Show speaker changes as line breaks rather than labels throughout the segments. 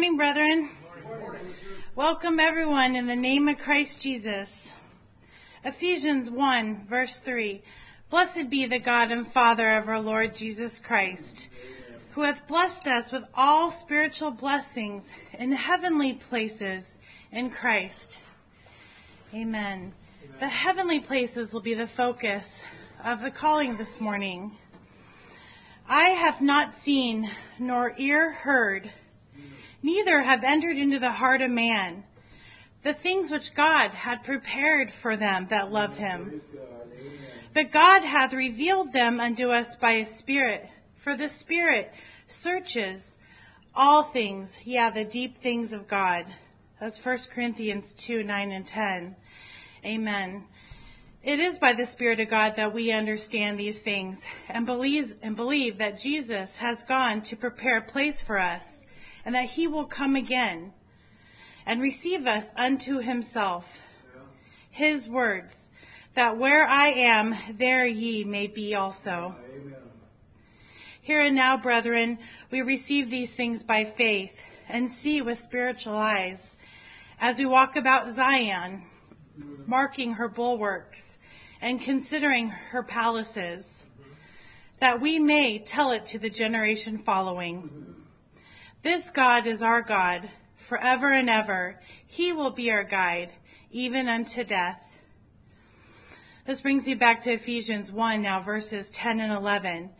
morning, brethren. Welcome, everyone, in the name of Christ Jesus. Ephesians 1, verse 3. Blessed be the God and Father of our Lord Jesus Christ, who hath blessed us with all spiritual blessings in heavenly places in Christ. Amen. The heavenly places will be the focus of the calling this morning. I have not seen nor ear heard, neither have entered into the heart of man the things which God had prepared for them that love him. But God hath revealed them unto us by his Spirit, for the Spirit searches all things, yeah, the deep things of God. That's 1 Corinthians 2, 9 and 10. Amen. It is by the Spirit of God that we understand these things and believe, and believe that Jesus has gone to prepare a place for us and that he will come again and receive us unto himself. His words, that where I am, there ye may be also. Here and now, brethren, we receive these things by faith and see with spiritual eyes as we walk about Zion, marking her bulwarks and considering her palaces, that we may tell it to the generation following. This God is our God forever and ever. He will be our guide, even unto death. This brings me back to Ephesians 1 now, verses 10 and 11.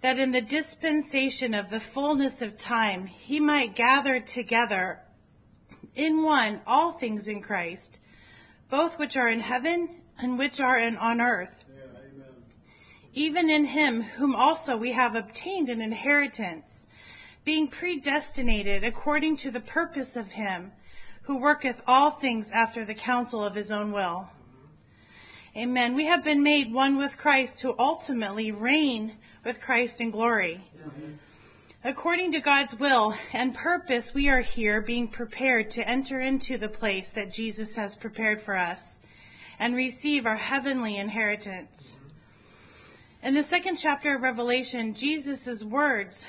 That in the dispensation of the fullness of time, he might gather together in one all things in Christ, both which are in heaven and which are in, on earth.
Yeah,
Even in him whom also we have obtained an inheritance, being predestinated according to the purpose of him who worketh all things after the counsel of his own will. Amen. We have been made one with Christ to ultimately reign with Christ in glory. According to God's will and purpose, we are here being prepared to enter into the place that Jesus has prepared for us and receive our heavenly inheritance. In the second chapter of Revelation, Jesus' words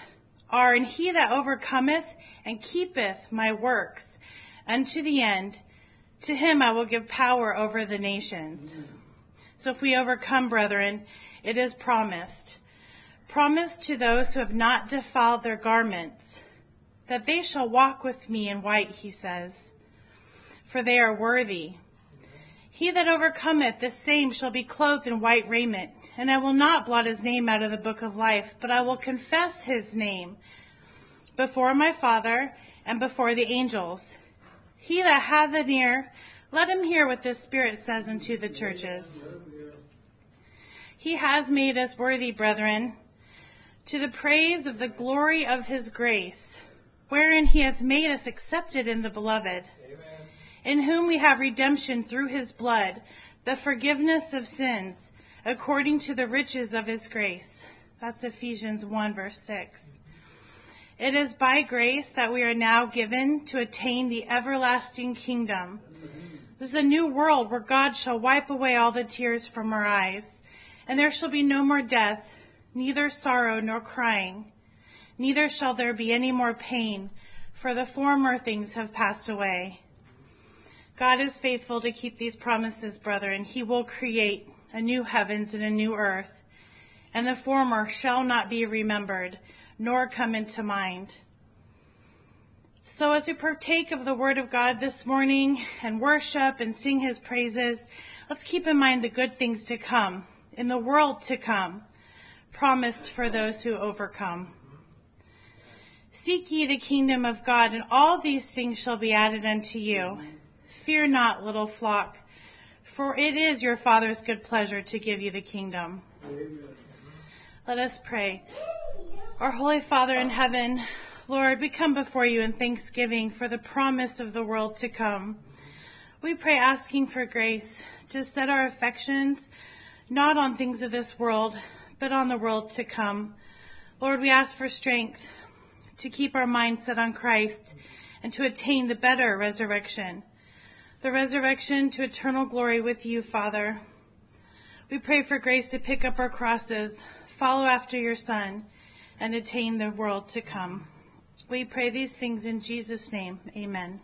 are, And he that overcometh and keepeth my works unto the end, to him I will give power over the nations. So if we overcome, brethren, it is promised. Promised to those who have not defiled their garments, that they shall walk with me in white, he says, for they are worthy. He that overcometh, the same shall be clothed in white raiment, and I will not blot his name out of the book of life, but I will confess his name before my Father and before the angels. He that hath an ear, let him hear what the Spirit says unto the churches. He has made us worthy, brethren, to the praise of the glory of his grace, wherein he hath made us accepted in the beloved, in whom we have redemption through his blood, the forgiveness of sins, according to the riches of his grace. That's Ephesians 1 verse 6. It is by grace that we are now given to attain the everlasting kingdom. This is a new world where God shall wipe away all the tears from our eyes, and there shall be no more death, neither sorrow nor crying, neither shall there be any more pain, for the former things have passed away. God is faithful to keep these promises, brethren. He will create a new heavens and a new earth, and the former shall not be remembered, nor come into mind. So as we partake of the word of God this morning and worship and sing his praises, let's keep in mind the good things to come, in the world to come, promised for those who overcome. Seek ye the kingdom of God, and all these things shall be added unto you. Fear not, little flock, for it is your Father's good pleasure to give you the kingdom. Let us pray. Our Holy Father in heaven, Lord, we come before you in thanksgiving for the promise of the world to come. We pray asking for grace to set our affections not on things of this world, but on the world to come. Lord, we ask for strength to keep our minds set on Christ and to attain the better resurrection, the resurrection to eternal glory with you, Father. We pray for grace to pick up our crosses, follow after your Son, and attain the world to come. We pray these things in Jesus' name. Amen.